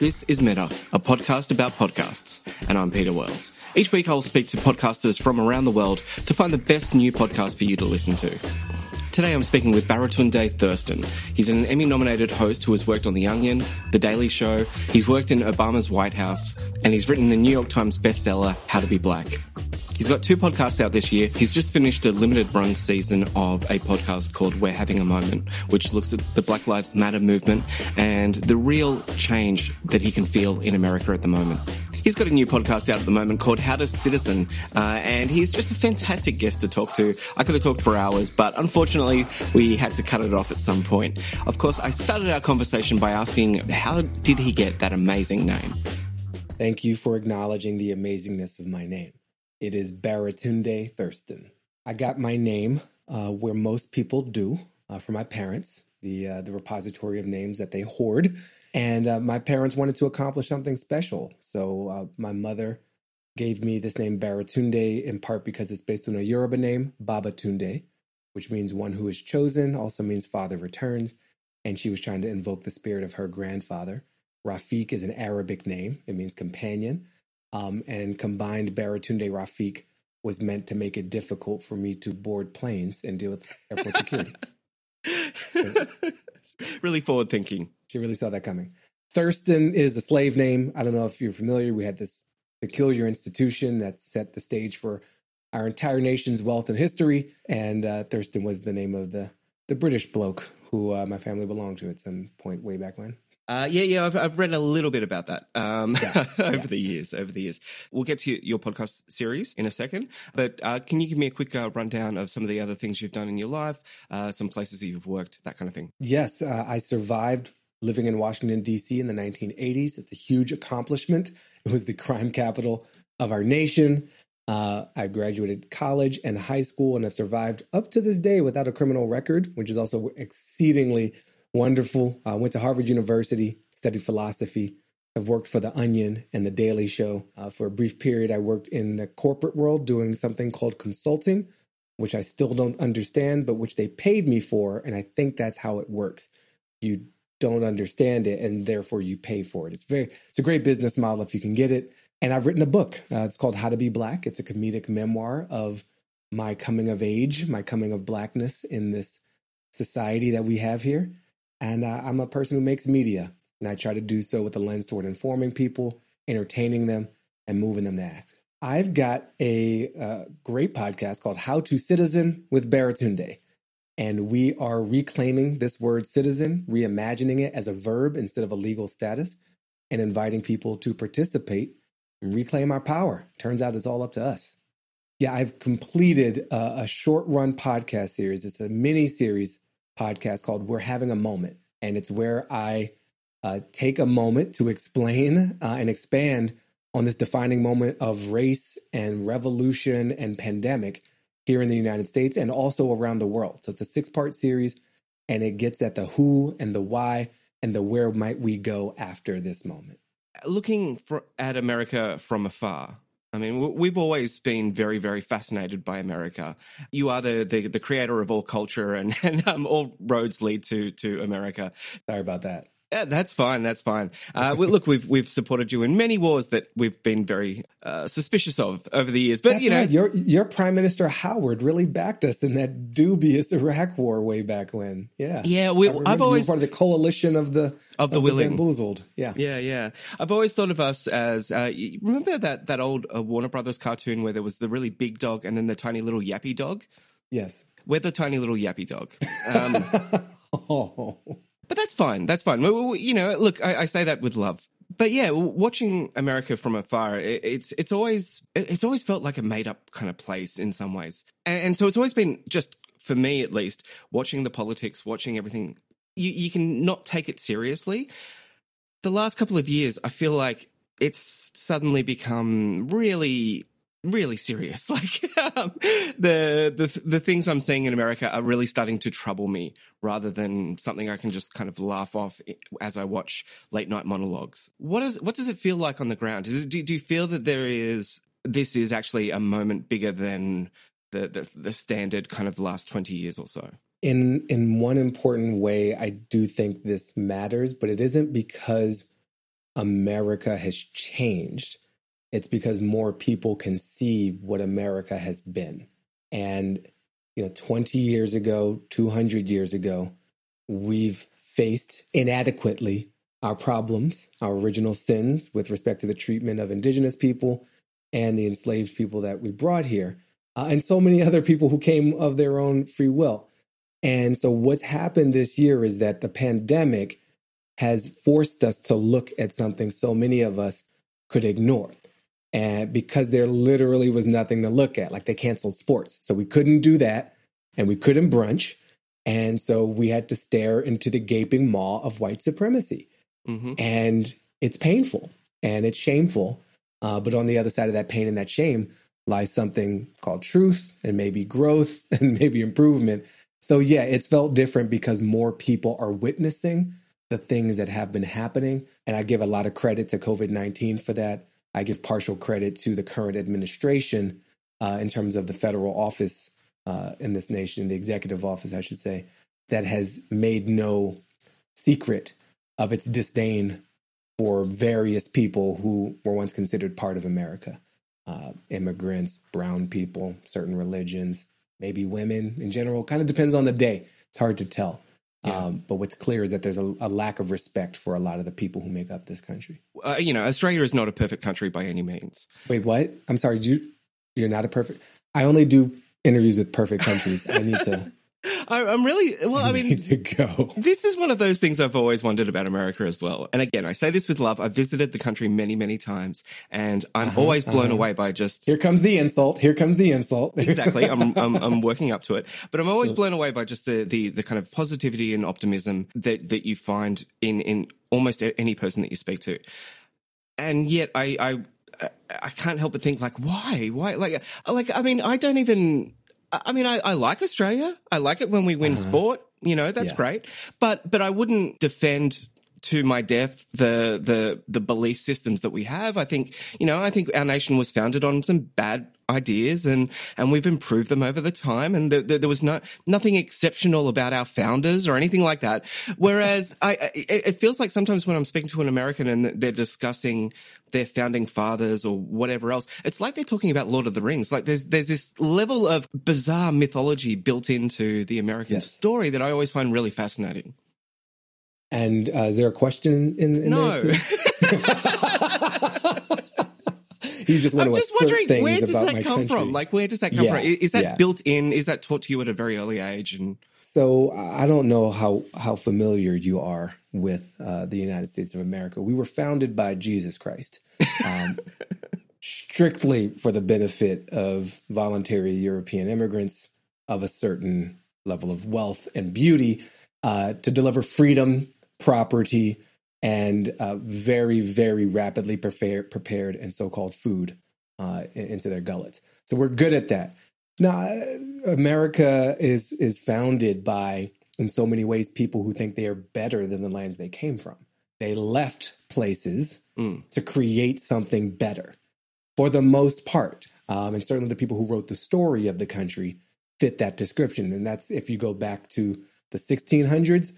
This is Meta, a podcast about podcasts, and I'm Peter Wells. Each week I'll speak to podcasters from around the world to find the best new podcast for you to listen to. Today I'm speaking with Baratunde Thurston. He's an Emmy nominated host who has worked on The Onion, The Daily Show, he's worked in Obama's White House, and he's written the New York Times bestseller, How to Be Black. He's got two podcasts out this year. He's just finished a limited run season of a podcast called We're Having a Moment, which looks at the Black Lives Matter movement and the real change that he can feel in America at the moment. He's got a new podcast out at the moment called How to Citizen, uh, and he's just a fantastic guest to talk to. I could have talked for hours, but unfortunately, we had to cut it off at some point. Of course, I started our conversation by asking, how did he get that amazing name? Thank you for acknowledging the amazingness of my name. It is Baratunde Thurston. I got my name uh, where most people do uh, from my parents, the uh, the repository of names that they hoard. And uh, my parents wanted to accomplish something special, so uh, my mother gave me this name Baratunde in part because it's based on a Yoruba name, Babatunde, which means one who is chosen, also means father returns. And she was trying to invoke the spirit of her grandfather. Rafiq is an Arabic name; it means companion um, and combined Baratunde Rafiq was meant to make it difficult for me to board planes and deal with airport security. really forward thinking. She really saw that coming. Thurston is a slave name. I don't know if you're familiar. We had this peculiar institution that set the stage for our entire nation's wealth and history. And uh, Thurston was the name of the the British bloke who uh, my family belonged to at some point way back when. Uh, yeah, yeah, I've, I've read a little bit about that um, Yeah, over yeah. the years. Over the years, we'll get to your podcast series in a second. But uh, can you give me a quick uh, rundown of some of the other things you've done in your life, uh, some places that you've worked, that kind of thing? Yes, uh, I survived living in Washington, D.C. in the 1980s. It's a huge accomplishment. It was the crime capital of our nation. Uh, I graduated college and high school and have survived up to this day without a criminal record, which is also exceedingly wonderful. I went to Harvard University, studied philosophy. I've worked for The Onion and The Daily Show. Uh, for a brief period, I worked in the corporate world doing something called consulting, which I still don't understand, but which they paid me for. And I think that's how it works. You don't understand it, and therefore you pay for it. It's very, it's a great business model if you can get it. And I've written a book. Uh, it's called How to Be Black. It's a comedic memoir of my coming of age, my coming of blackness in this society that we have here. And uh, I'm a person who makes media, and I try to do so with a lens toward informing people, entertaining them, and moving them to act. I've got a uh, great podcast called How to Citizen with Baratunde. And we are reclaiming this word citizen, reimagining it as a verb instead of a legal status, and inviting people to participate and reclaim our power. Turns out it's all up to us. Yeah, I've completed a, a short run podcast series. It's a mini series podcast called We're Having a Moment. And it's where I uh, take a moment to explain uh, and expand on this defining moment of race and revolution and pandemic here in the United States and also around the world. So it's a six part series and it gets at the who and the why and the where might we go after this moment. Looking for, at America from afar, I mean, we've always been very, very fascinated by America. You are the the, the creator of all culture, and, and um, all roads lead to to America. Sorry about that. Yeah, that's fine. That's fine. Uh, look, we've we've supported you in many wars that we've been very uh, suspicious of over the years. But That's you know, right. Your your Prime Minister Howard really backed us in that dubious Iraq war way back when. Yeah. Yeah, we- I've always- part of the coalition of the Of the willing. bamboozled. Yeah. Yeah, yeah. I've always thought of us as uh, remember that that old uh, Warner Brothers cartoon where there was the really big dog and then the tiny little yappy dog. Yes. We're the tiny little yappy dog. Um, Oh. But that's fine. That's fine. You know, look, I, I say that with love. But yeah, watching America from afar, it, it's it's always it's always felt like a made up kind of place in some ways, and, and so it's always been just for me at least, watching the politics, watching everything, you, you can not take it seriously. The last couple of years, I feel like it's suddenly become really really serious. Like um, the the the things I'm seeing in America are really starting to trouble me, rather than something I can just kind of laugh off as I watch late night monologues. What is what does it feel like on the ground? It, do, do you feel that there is this is actually a moment bigger than the, the the standard kind of last twenty years or so? In in one important way, I do think this matters, but it isn't because America has changed it's because more people can see what America has been. And, you know, 20 years ago, 200 years ago, we've faced inadequately our problems, our original sins with respect to the treatment of indigenous people and the enslaved people that we brought here, uh, and so many other people who came of their own free will. And so, what's happened this year is that the pandemic has forced us to look at something so many of us could ignore and because there literally was nothing to look at like they canceled sports. So we couldn't do that and we couldn't brunch and so we had to stare into the gaping maw of white supremacy. Mm-hmm. and it's painful and it's shameful uh, but on the other side of that pain and that shame lies something called truth and maybe growth and maybe improvement. So yeah it's felt different because more people are witnessing the things that have been happening and i give a lot of credit to covid-19 for that I give partial credit to the current administration uh, in terms of the federal office uh, in this nation, the executive office, I should say, that has made no secret of its disdain for various people who were once considered part of America uh, immigrants, brown people, certain religions, maybe women in general. Kind of depends on the day. It's hard to tell. Yeah. Um, but what's clear is that there's a, a, lack of respect for a lot of the people who make up this country. Uh, you know, Australia is not a perfect country by any means. Wait, what? I'm sorry. You, you're not a perfect. I only do interviews with perfect countries. I need to. I, am really well. I mean, to go. This is one of those things I've always wondered about America as well. And again, I say this with love. I've visited the country many, many times, and I'm uh-huh, always blown uh-huh. away by just. Here comes the insult. Here comes the insult. exactly. I'm, I'm, I'm working up to it, but I'm always blown away by just the the the kind of positivity and optimism that that you find in in almost any person that you speak to. And yet, I I I can't help but think like, why, why, like, like I mean, I don't even I mean, I, I, like Australia. I like it when we win uh-huh. sport. You know, that's yeah. great. But but I wouldn't defend to my death the the the belief systems that we have. I think you know I think our nation was founded on some bad ideas and and we've improved them over the time and the, the, there was no nothing exceptional about our founders or anything like that whereas I, it, it feels like sometimes when I'm speaking to an American and they're discussing their founding fathers or whatever else it's like they're talking about Lord of the Rings like there's there's this level of bizarre mythology built into the American yes. story that I always find really fascinating and uh, is there a question in, in no. you just want I'm to just wondering where does that come country. from? Like where does that come yeah, from? Is that yeah. built in? Is that taught to you at a very early age? And so I don't know how how familiar you are with uh, the United States of America. We were founded by Jesus Christ. Um, strictly for the benefit of voluntary European immigrants of a certain level of wealth and beauty uh, to deliver freedom property, and uh, very, very rapidly prepare, prepared and so called food uh, into their gullets. So we're good at that. Now, America is is founded by, in so many ways, people who think they are better than the lands they came from. They left places mm. to create something better, for the most part. Um, and certainly, the people who wrote the story of the country fit that description. And that's if you go back to the 1600s,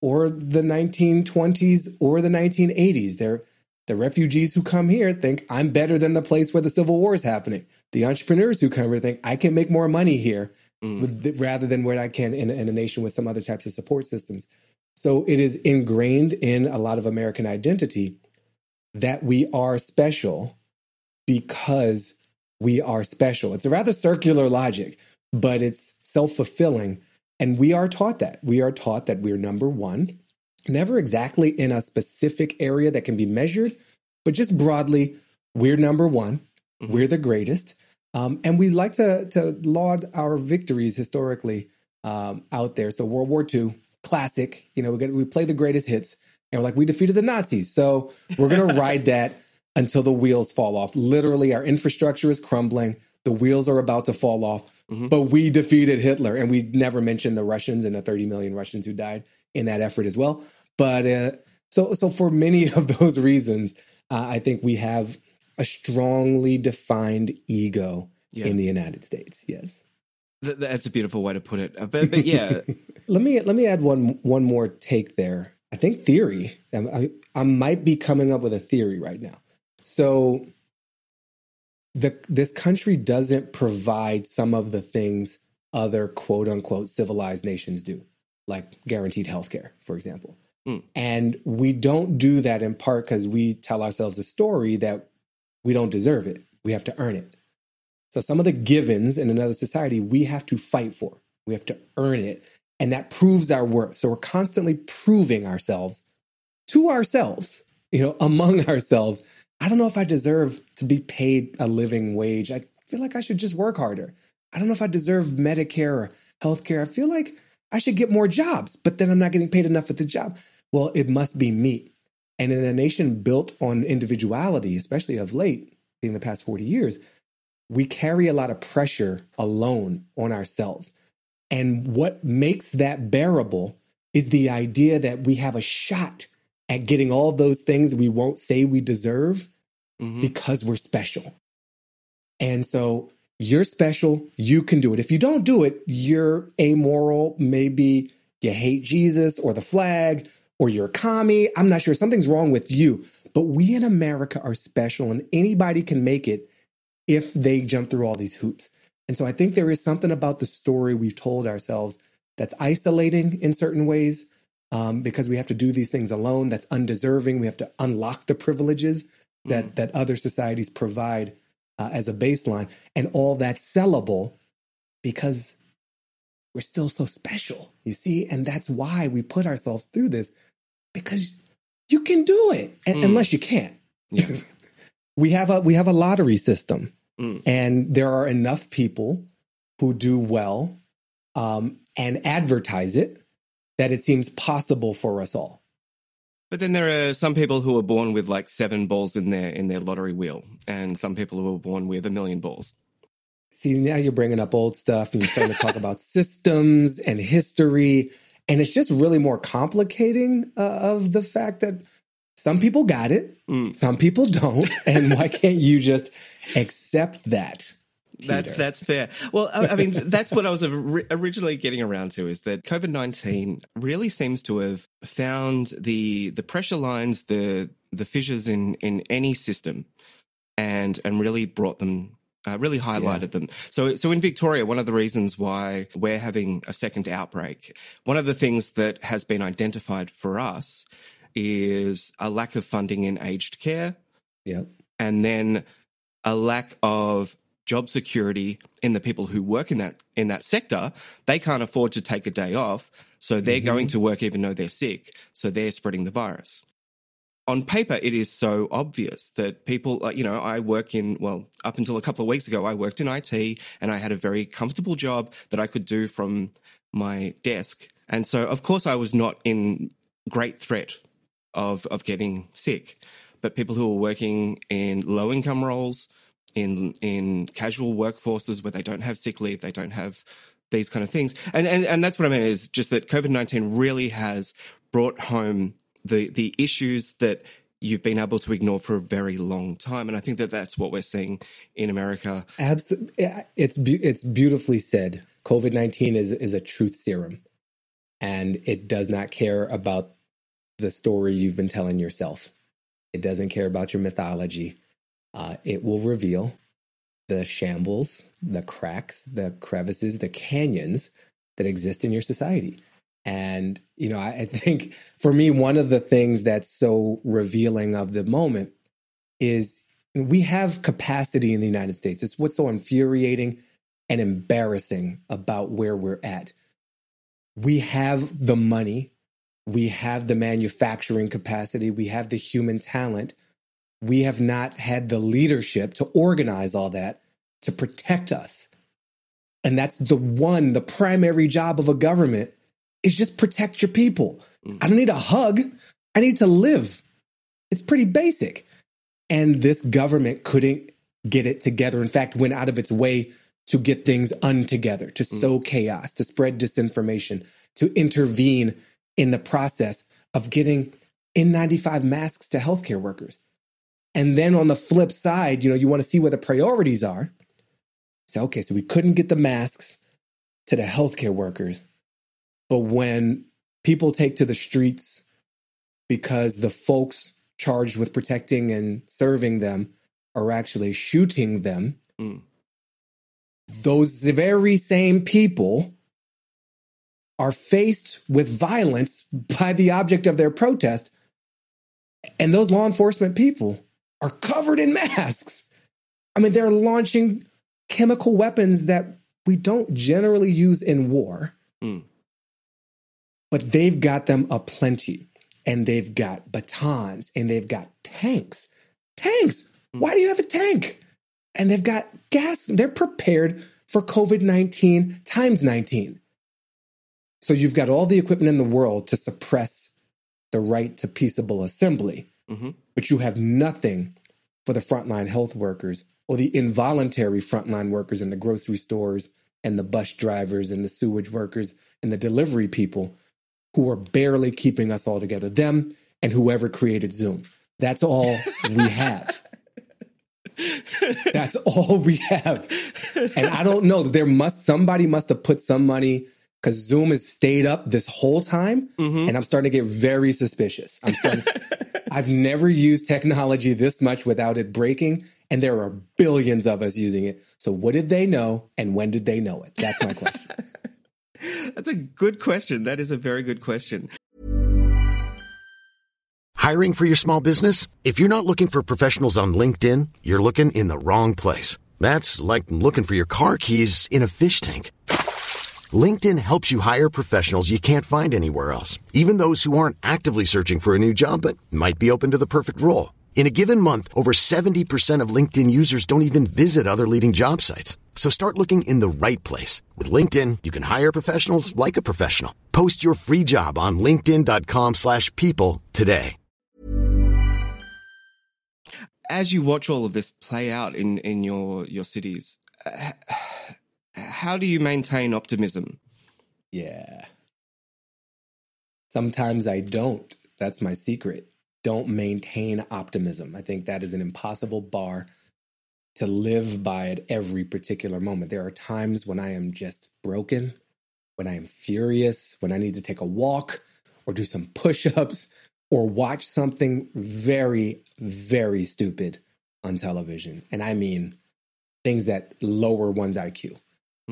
or the 1920s or the 1980s. They're the refugees who come here think I'm better than the place where the Civil War is happening. The entrepreneurs who come here think I can make more money here mm. rather than where I can in, in a nation with some other types of support systems. So it is ingrained in a lot of American identity that we are special because we are special. It's a rather circular logic, but it's self fulfilling and we are taught that. We are taught that we're number one, never exactly in a specific area that can be measured, but just broadly, we're number one, mm-hmm. we're the greatest. Um, and we like to, to laud our victories historically um, out there. So World War II, classic. You know, we get, we play the greatest hits, and we're like, we defeated the Nazis, so we're gonna ride that until the wheels fall off. Literally, our infrastructure is crumbling. The wheels are about to fall off. Mm-hmm. But we defeated Hitler, and we never mentioned the Russians and the 30 million Russians who died in that effort as well. But uh, so, so for many of those reasons, uh, I think we have a strongly defined ego yeah. in the United States. Yes, that's a beautiful way to put it. Uh, but, but yeah, let me let me add one one more take there. I think theory. I, I might be coming up with a theory right now. So the this country doesn't provide some of the things other quote unquote civilized nations do, like guaranteed health care, for example. Mm. And we don't do that in part because we tell ourselves a story that we don't deserve it. We have to earn it. So some of the givens in another society, we have to fight for. We have to earn it. And that proves our worth. So we're constantly proving ourselves to ourselves, you know, among ourselves I don't know if I deserve to be paid a living wage. I feel like I should just work harder. I don't know if I deserve Medicare or healthcare. I feel like I should get more jobs, but then I'm not getting paid enough at the job. Well, it must be me. And in a nation built on individuality, especially of late, in the past 40 years, we carry a lot of pressure alone on ourselves. And what makes that bearable is the idea that we have a shot at getting all those things we won't say we deserve mm-hmm. because we're special. And so you're special, you can do it. If you don't do it, you're amoral, maybe you hate Jesus or the flag or you're a commie. I'm not sure. Something's wrong with you. But we in America are special and anybody can make it if they jump through all these hoops. And so I think there is something about the story we've told ourselves that's isolating in certain ways, um, because we have to do these things alone. That's undeserving. We have to unlock the privileges that mm. that other societies provide uh, as a baseline, and all that's sellable because we're still so special. You see, and that's why we put ourselves through this because you can do it, and, mm. unless you can't. Yeah. we have a we have a lottery system, mm. and there are enough people who do well um, and advertise it that it seems possible for us all. But then there are some people who are born with like seven balls in their in their lottery wheel, and some people who are born with a million balls. See, now you're bringing up old stuff, and you're starting to talk about systems and history, and it's just really more complicating uh, of the fact that some people got it, mm. some people don't, and why can't you just accept that? That's that's fair. Well, I, I mean, that's what I was originally getting around to is that COVID nineteen really seems to have found the the pressure lines, the the fissures in in any system, and and really brought them uh, really highlighted yeah. them. So, so in Victoria, one of the reasons why we're having a second outbreak, one of the things that has been identified for us is a lack of funding in aged care. Yep. And then a lack of job security in the people who work in that in that sector, they can't afford to take a day off, so they're mm-hmm. going to work even though they're sick, so they're spreading the virus. On paper, it is so obvious that people, you know, I work in, well, up until a couple of weeks ago, I worked in IT and I had a very comfortable job that I could do from my desk. And so, of course, I was not in great threat of, of getting sick. But people who are working in low income roles, in in casual workforces where they don't have sick leave, they don't have these kind of things. And and, and that's what I mean is just that COVID nineteen really has brought home the the issues that you've been able to ignore for a very long time. And I think that that's what we're seeing in America. Absolutely, it's it's beautifully said. COVID nineteen is is a truth serum, and it does not care about the story you've been telling yourself. It doesn't care about your mythology uh, it will reveal the shambles, the cracks, the crevices, the canyons that exist in your society. And, you know, I, I think for me, one of the things that's so revealing of the moment is we have capacity in the United States. It's what's so infuriating and embarrassing about where we're at. We have the money, we have the manufacturing capacity, we have the human talent we have not had the leadership to organize all that to protect us. And that's the one, the primary job of a government is just protect your people. Mm. I don't need a hug. I need to live. It's pretty basic. And this government couldn't get it together. In fact, went out of its way to get things untogether, to mm. sow chaos, to spread disinformation, to intervene in the process of getting N95 masks to healthcare workers. And then on the flip side, you know, you want to see where the priorities are. So, okay, so we couldn't get the masks to the healthcare workers. But when people take to the streets because the folks charged with protecting and serving them are actually shooting them, Mm. those very same people are faced with violence by the object of their protest. And those law enforcement people are covered in masks. I mean, they're launching chemical weapons that we don't generally use in war, Mm. but they've got them aplenty. And they've got batons and they've got tanks. Tanks! Why do you have a tank? And they've got gas. They're prepared for COVID 19 times 19. So you've got all the equipment in the world to suppress the right to peaceable assembly, Mhm. but you have nothing for the frontline health workers or the involuntary frontline workers in the grocery stores and the bus drivers and the sewage workers and the delivery people who are barely keeping us all together. Them and whoever created Zoom. That's all we have. That's all we have. And I don't know. There must somebody must have put some money because Zoom has stayed up this whole time, and I'm starting to get very suspicious. I'm starting. I've never used technology this much without it breaking, and there are billions of us using it. So, what did they know, and when did they know it? That's my question. That's a good question. That is a very good question. Hiring for your small business? If you're not looking for professionals on LinkedIn, you're looking in the wrong place. That's like looking for your car keys in a fish tank. LinkedIn helps you hire professionals you can't find anywhere else, even those who aren't actively searching for a new job but might be open to the perfect role. In a given month, over 70% of LinkedIn users don't even visit other leading job sites. So start looking in the right place. With LinkedIn, you can hire professionals like a professional. Post your free job on linkedin.com slash people today. As you watch all of this play out in, in your, your cities, uh, how do you maintain optimism? Yeah. Sometimes I don't. That's my secret. Don't maintain optimism. I think that is an impossible bar to live by at every particular moment. There are times when I am just broken, when I am furious, when I need to take a walk or do some push ups or watch something very, very stupid on television. And I mean things that lower one's IQ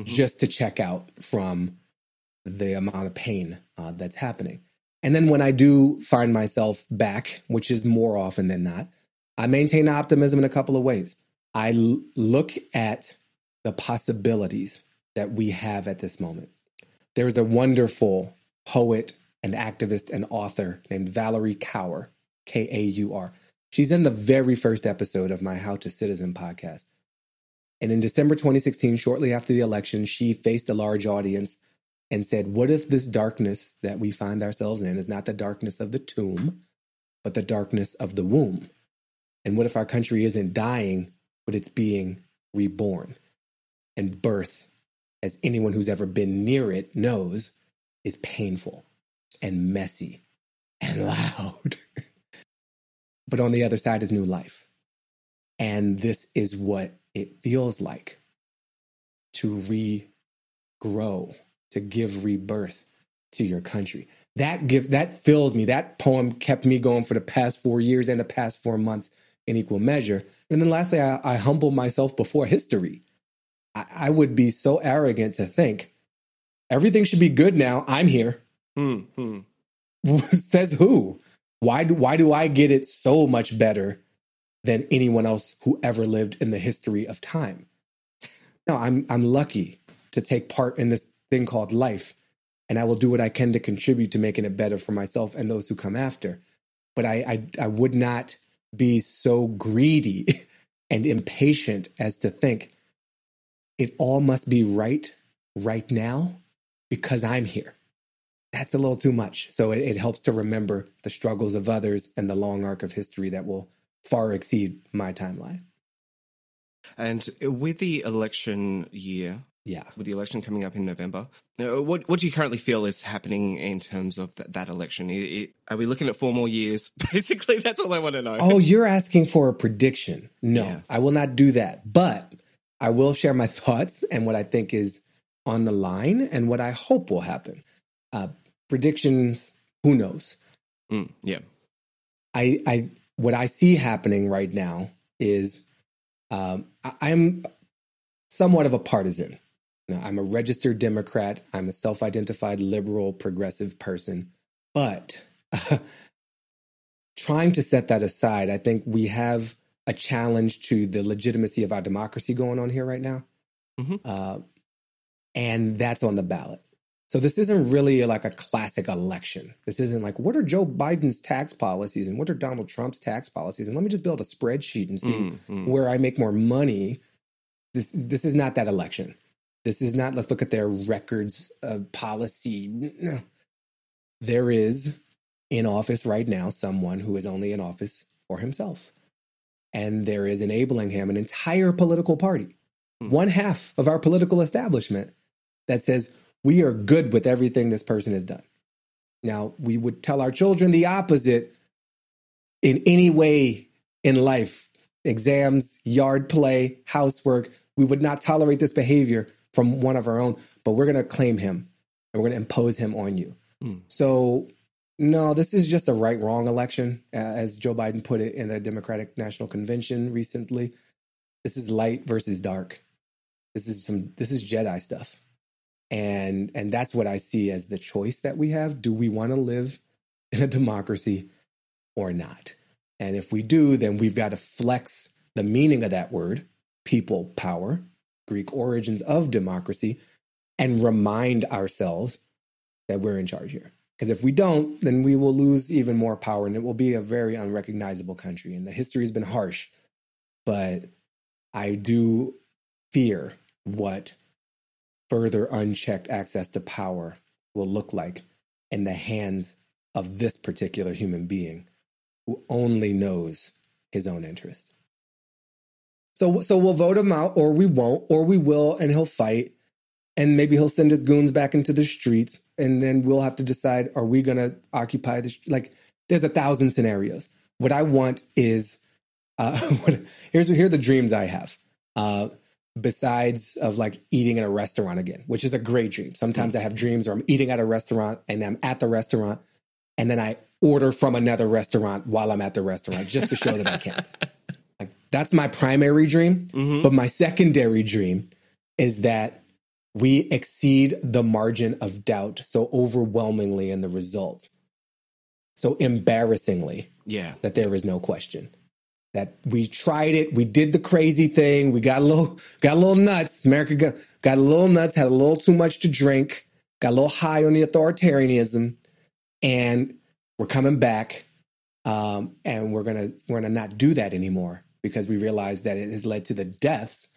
just to check out from the amount of pain uh, that's happening. And then when I do find myself back, which is more often than not, I maintain optimism in a couple of ways. I l- look at the possibilities that we have at this moment. There's a wonderful poet and activist and author named Valerie Kaur, K A U R. She's in the very first episode of my How to Citizen podcast. And in December 2016, shortly after the election, she faced a large audience and said, What if this darkness that we find ourselves in is not the darkness of the tomb, but the darkness of the womb? And what if our country isn't dying, but it's being reborn? And birth, as anyone who's ever been near it knows, is painful and messy and loud. but on the other side is new life. And this is what it feels like to regrow, to give rebirth to your country. That gives that fills me. That poem kept me going for the past four years and the past four months in equal measure. And then lastly, I, I humble myself before history. I, I would be so arrogant to think everything should be good now. I'm here. Hmm, hmm. Says who? Why do why do I get it so much better than anyone else who ever lived in the history of time? No, I'm I'm lucky to take part in this thing called life, and I will do what I can to contribute to making it better for myself and those who come after. But I I, I would not be so greedy and impatient as to think it all must be right right now because I'm here. That's a little too much. So it, it helps to remember the struggles of others and the long arc of history that will far exceed my timeline. And with the election year, Yeah. with the election coming up in November, uh, what what do you currently feel is happening in terms of that, that election? I- I- are we looking at four more years? Basically, that's all I want to know. Oh, you're asking for a prediction. No, Yeah. I will not do that. But I will share my thoughts and what I think is on the line and what I hope will happen. Uh, predictions, who knows? Mm, yeah. I, I, what I see happening right now is um, I, I'm somewhat of a partisan. Now, I'm a registered Democrat. I'm a self identified liberal, progressive person. But trying to set that aside, I think we have a challenge to the legitimacy of our democracy going on here right now. Mhm. Uh, and that's on the ballot. So this isn't really like a classic election. This isn't like what are Joe Biden's tax policies and what are Donald Trump's tax policies, and let me just build a spreadsheet and see Mm, mm. where I make more money. This this is not that election. This is not. Let's look at their records of policy. No. There is in office right now someone who is only in office for himself, and there is enabling him an entire political party, Hmm. one half of our political establishment that says we are good with everything this person has done. Now, we would tell our children the opposite in any way in life exams, yard play, housework. We would not tolerate this behavior from one of our own, but we're going to claim him and we're going to impose him on you. Hmm. So, no, this is just a right wrong election, as Joe Biden put it in the Democratic National Convention recently. This is light versus dark. This is some this is Jedi stuff and and that's what i see as the choice that we have. Do we want to live in a democracy or not? And if we do then we've got to flex the meaning of that word people power greek origins of democracy and remind ourselves that we're in charge here. Because if we don't then we will lose even more power and it will be a very unrecognizable country. And the history has been harsh but i do fear what further unchecked access to power will look like in the hands of this particular human being who only knows his own interests. So, so we'll vote him out, or we won't, or we will, and he'll fight, and maybe he'll send his goons back into the streets, and then we'll have to decide: Are we going to occupy the like? There's a thousand scenarios. What I want is, uh, what, here's here are the dreams I have. Uh, besides of like eating in a restaurant again, which is a great dream. Sometimes I have dreams where I'm eating at a restaurant and I'm at the restaurant and then I order from another restaurant while I'm at the restaurant just to show that I can. Like that's my primary dream, mm-hmm. but my secondary dream is that we exceed the margin of doubt so overwhelmingly in the results. So embarrassingly Yeah. that there is no question that we tried it, we did the crazy thing, we got a little got a little nuts. America got, got a little nuts, had a little too much to drink, got a little high on the authoritarianism, and we're coming back, um, and we're gonna we're gonna not do that anymore because we realize that it has led to the deaths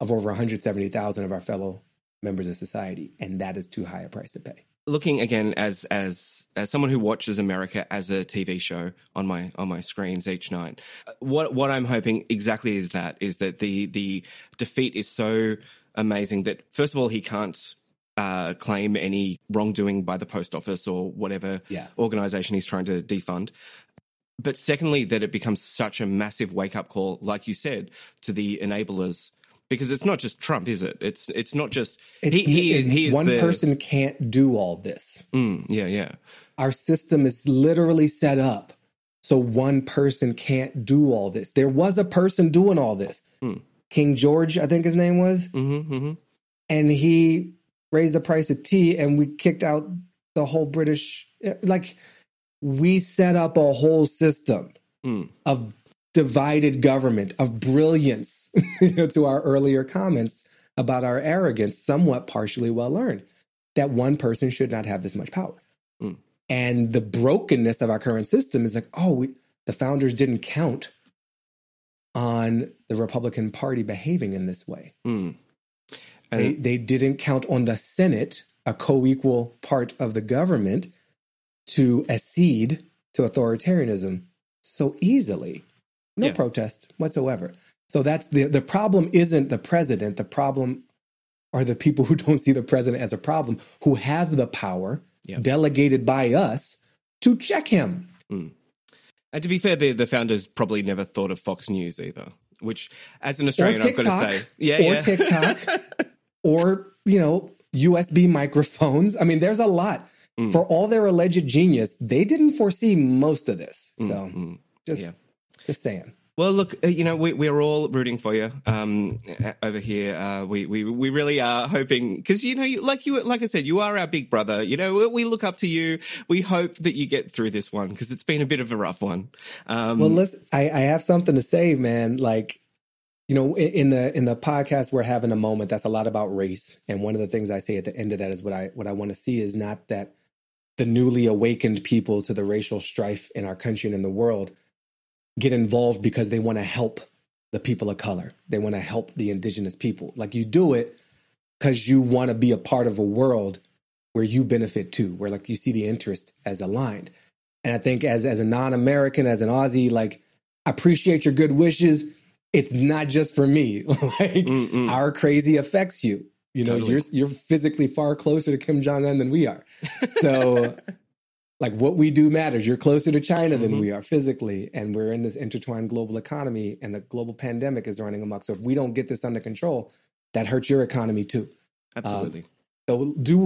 of over 170,000 of our fellow members of society, and that is too high a price to pay. Looking again as as as someone who watches America as a TV show on my on my screens each night, what what I'm hoping exactly is that is that the the defeat is so amazing that first of all he can't uh, claim any wrongdoing by the post office or whatever Yeah. organization he's trying to defund. But secondly, that it becomes such a massive wake up call, like you said, to the enablers. Because it's not just Trump, is it? It's it's not just It's, he. He, it- he is one the- person can't do all this. Mm, yeah, yeah. our system is literally set up so one person can't do all this. There was a person doing all this. Hmm. King George, I think his name was, Mm-hmm, mm-hmm. and he raised the price of tea and we kicked out the whole British like we set up a whole system Hmm. of divided government, of brilliance, you know, to our earlier comments about our arrogance, somewhat partially well learned, that one person should not have this much power. Hmm. And the brokenness of our current system is like, oh, we, the founders didn't count on the Republican Party behaving in this way. Mm. they, they didn't count on the Senate, a co equal part of the government, to accede to authoritarianism so easily. No Yeah. protest whatsoever. So that's the the problem isn't the president. The problem are the people who don't see the president as a problem, who have the power Yeah. delegated by us to check him. And to be fair, the, the founders probably never thought of Fox News either, which, as an Australian, I've got to say. Yeah, or yeah. TikTok. or, you know, USB microphones. I mean, there's a lot. Mm. For all their alleged genius, they didn't foresee most of this. So mm. just Yeah. Just saying. Well, look, uh, you know, we, we're all rooting for you um, uh, over here. Uh, we, we we really are hoping because you know, you, like you like I said, you are our big brother. You know, we, we look up to you. We hope that you get through this one because it's been a bit of a rough one. Um, Well, listen, I, I have something to say, man. Like, you know, in, in the in the podcast, we're having a moment that's a lot about race, and one of the things I say at the end of that is what I what I want to see is not that the newly awakened people to the racial strife in our country and in the world get involved because they want to help the people of color. They want to help the indigenous people. Like you do it because you want to be a part of a world where you benefit too, where like you see the interest as aligned. And I think as as a non-American, as an Aussie, like I appreciate your good wishes. It's not just for me. like Mm-mm. our crazy affects you. You know, Totally. you're you're physically far closer to Kim Jong Un than we are. So, like what we do matters. You're closer to China than Mhm. we are physically, and we're in this intertwined global economy, and the global pandemic is running amok. So if we don't get this under control, that hurts your economy too. absolutely. So do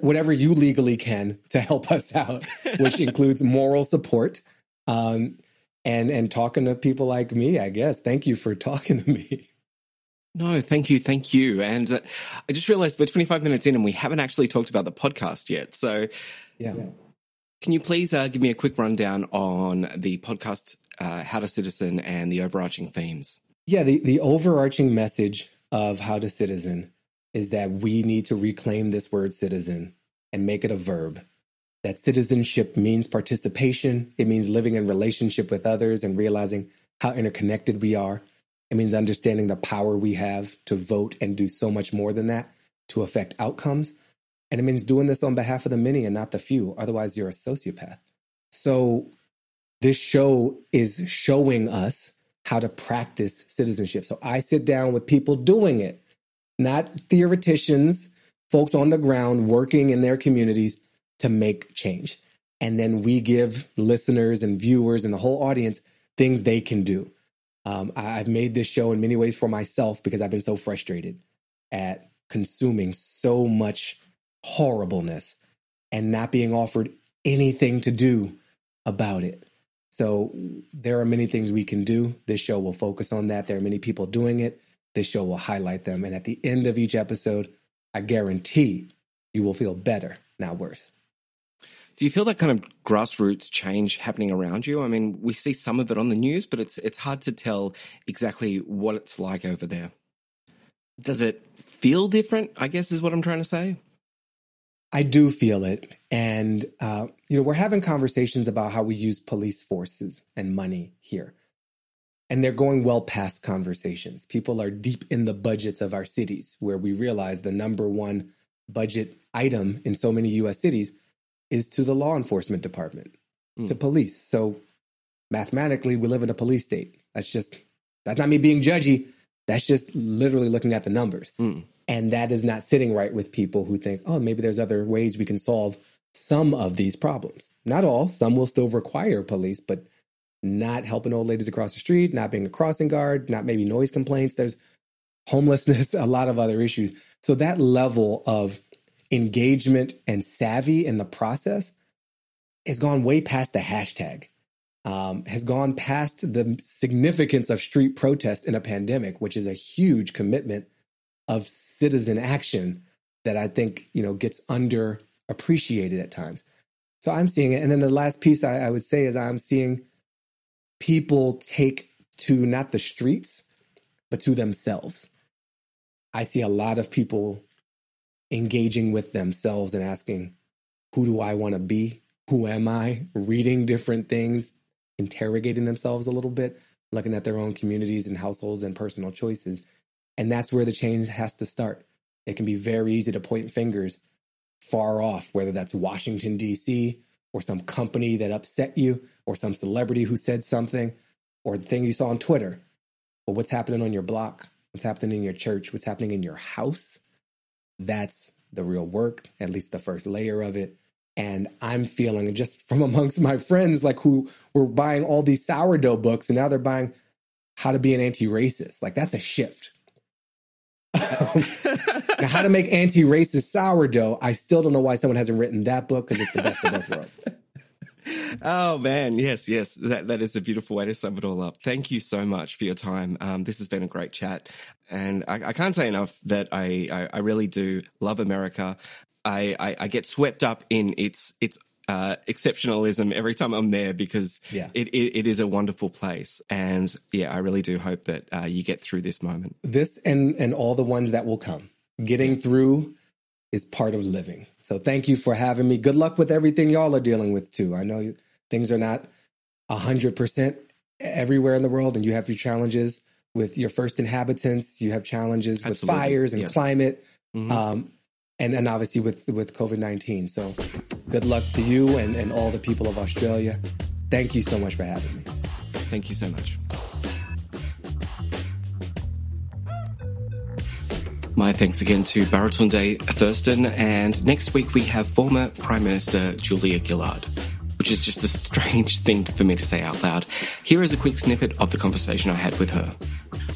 whatever you legally can to help us out, which includes moral support, um, and and talking to people like me. I guess. Thank you for talking to me. No, thank you, thank you. And uh, I just realized we're 25 minutes in and we haven't actually talked about the podcast yet. So, Yeah. Can you please uh, give me a quick rundown on the podcast, uh, How to Citizen, and the overarching themes? Yeah, the, the overarching message of How to Citizen is that we need to reclaim this word citizen and make it a verb. That citizenship means participation, it means living in relationship with others and realizing how interconnected we are. It means understanding the power we have to vote and do so much more than that to affect outcomes. And it means doing this on behalf of the many and not the few. Otherwise, you're a sociopath. So, this show is showing us how to practice citizenship. So I sit down with people doing it, not theoreticians, folks on the ground working in their communities to make change. And then we give listeners and viewers and the whole audience things they can do. Um, I've made this show in many ways for myself because I've been so frustrated at consuming so much horribleness and not being offered anything to do about it. So there are many things we can do. This show will focus on that. There are many people doing it. This show will highlight them. And at the end of each episode, I guarantee you will feel better, not worse. Do you feel that kind of grassroots change happening around you? I mean, we see some of it on the news, but it's it's hard to tell exactly what it's like over there. Does it feel different? I guess is what I'm trying to say. I do feel it. And, uh, you know, we're having conversations about how we use police forces and money here. And they're going well past conversations. People are deep in the budgets of our cities, where we realize the number one budget item in so many US cities is to the law enforcement department, Mm. to police. So mathematically, we live in a police state. That's just, that's not me being judgy. That's just literally looking at the numbers. Mm. And that is not sitting right with people who think, oh, maybe there's other ways we can solve some of these problems. Not all, some will still require police, but not helping old ladies across the street, not being a crossing guard, not maybe noise complaints. There's homelessness, a lot of other issues. So that level of engagement and savvy in the process has gone way past the hashtag, um, has gone past the significance of street protest in a pandemic, which is a huge commitment of citizen action that I think you know gets underappreciated at times. So I'm seeing it, and then the last piece I, I would say is I'm seeing people take to not the streets, but to themselves. I see a lot of people engaging with themselves and asking, "Who do I want to be? Who am I?" Reading different things, interrogating themselves a little bit, looking at their own communities and households and personal choices. And that's where the change has to start. it can be very easy to point fingers far off, whether that's Washington, D.C., or some company that upset you, or some celebrity who said something, or the thing you saw on Twitter. But what's happening on your block? What's happening in your church? What's happening in your house? That's the real work, at least the first layer of it. And I'm feeling just from amongst my friends, like who were buying all these sourdough books and now they're buying how to be an anti racist. Like that's a shift. now, how to make anti racist sourdough. I still don't know why someone hasn't written that book because it's the best of both worlds. Oh man, yes, yes, that that is a beautiful way to sum it all up. Thank you so much for your time. Um, this has been a great chat, and I, I can't say enough that I, I, I really do love America. I, I, I get swept up in its its uh, exceptionalism every time I'm there because Yeah. it, it, it is a wonderful place, and yeah, I really do hope that uh, you get through this moment. This and and all the ones that will come. Getting through is part of living. So thank you for having me. Good luck with everything y'all are dealing with too. I know things are not hundred percent everywhere in the world, and you have your challenges with your first inhabitants. You have challenges with fires and Yeah. climate, Mhm. um, and and obviously with with COVID nineteen. So good luck to you and and all the people of Australia. Thank you so much for having me. Thank you so much. My thanks again to Baratunde Thurston, and next week we have former Prime Minister Julia Gillard, which is just a strange thing for me to say out loud. Here is a quick snippet of the conversation I had with her.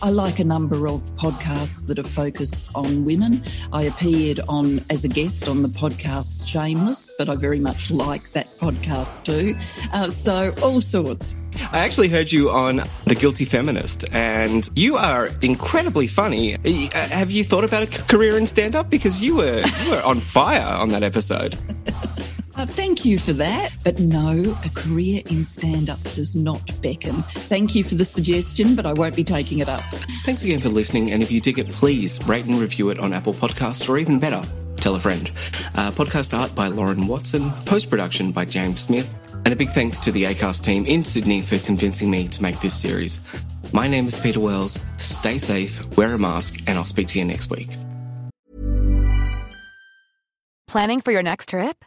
I like a number of podcasts that are focused on women. I appeared on as a guest on the podcast Shameless, but I very much like that podcast too. Uh, so all sorts. I actually heard you on The Guilty Feminist, and you are incredibly funny. Uh, Have you thought about a career in stand up? Because you were, you were on fire on that episode. Uh, thank you for that. But no, a career in stand up does not beckon. Thank you for the suggestion, but I won't be taking it up. Thanks again for listening, and if you dig it, please rate and review it on Apple Podcasts, or even better, tell a friend. Uh, podcast art by Lauren Watson, post production by James Smith, and a big thanks to the ACAST team in Sydney for convincing me to make this series. My name is Peter Wells. Stay safe, wear a mask, and I'll speak to you next week. Planning for your next trip?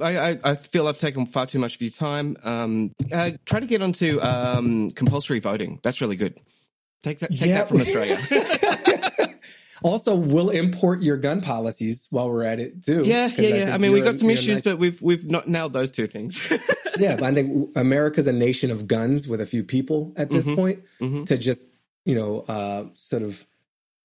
I, I, feel I've taken far too much of your time. Um, uh, try to get onto um, compulsory voting. That's really good. Take that, take Yeah. that from Australia. Also, we'll import your gun policies while we're at it too. yeah, yeah, I yeah. I mean, we've got some issues, nice- but we've we've not nailed those two things. yeah, but I think America's a nation of guns with a few people at this Mhm. point Mhm. to just you know uh, sort of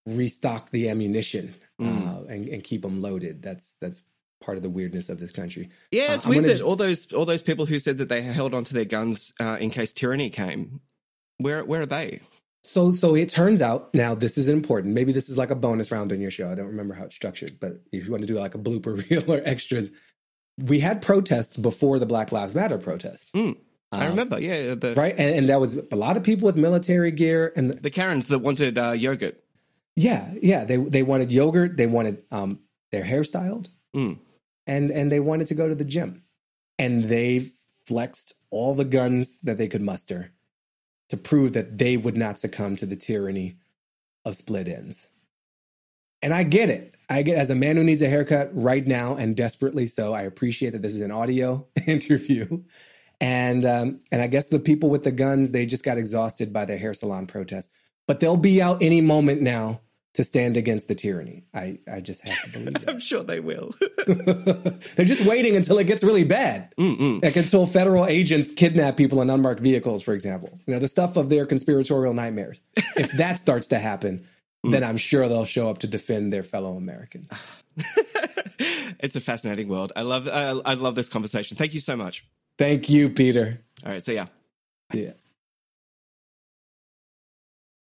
restock the ammunition Mm. uh, and, and keep them loaded. That's that's part of the weirdness of this country. Yeah, Uh, it's I'm weird that all those all those people who said that they held onto their guns uh, in case tyranny came, where where are they? So so it turns out now this is important. Maybe this is like a bonus round on your show. I don't remember how it's structured, but if you want to do like a blooper reel or extras, we had protests before the Black Lives Matter protests. Mm, I Um, remember, yeah, the Right, and, and that was a lot of people with military gear, and the Karens that wanted uh, yogurt. Yeah, yeah. They they wanted yogurt. They wanted um their hair styled, Mm. and and they wanted to go to the gym, and they flexed all the guns that they could muster to prove that they would not succumb to the tyranny of split ends. And I get it. I get as a man who needs a haircut right now and desperately so. I appreciate that this is an audio interview. And um, and I guess the people with the guns, they just got exhausted by their hair salon protest, But they'll be out any moment now to stand against the tyranny. I, I just have to believe I'm sure they will. They're just waiting until it gets really bad. Mm-mm. Like until federal agents kidnap people in unmarked vehicles, for example. You know, the stuff of their conspiratorial nightmares. if that starts to happen, mm. then I'm sure they'll show up to defend their fellow Americans. it's a fascinating world. I love I, I love this conversation. Thank you so much. Thank you, Peter. All right, see ya. Yeah.